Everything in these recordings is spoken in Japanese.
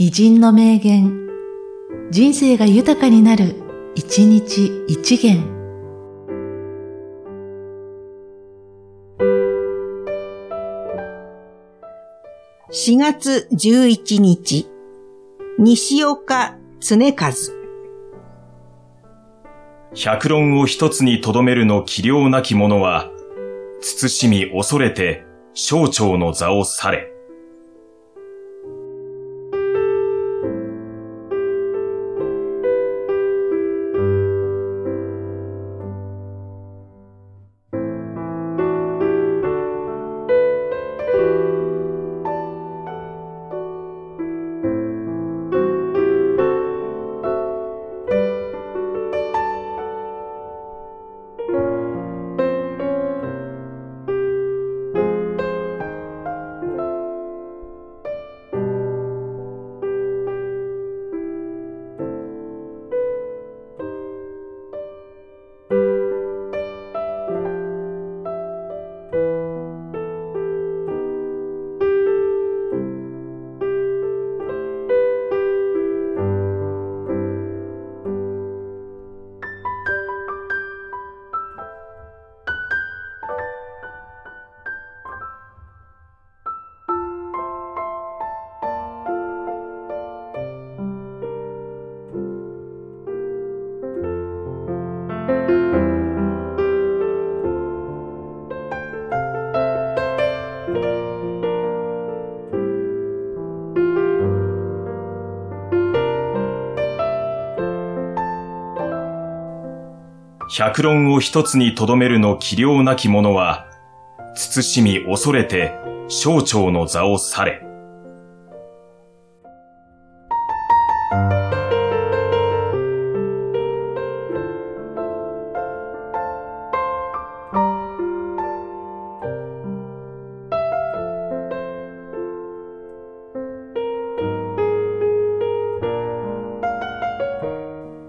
偉人の名言、人生が豊かになる、一日一元。4月11日、西岡常和。百論を一つに留めるの器量なき者は、慎み恐れて、省庁の座を去れ。百論を一つに留めるの器量なき者は、慎み恐れて、省庁の座を去れ。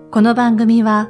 この番組は、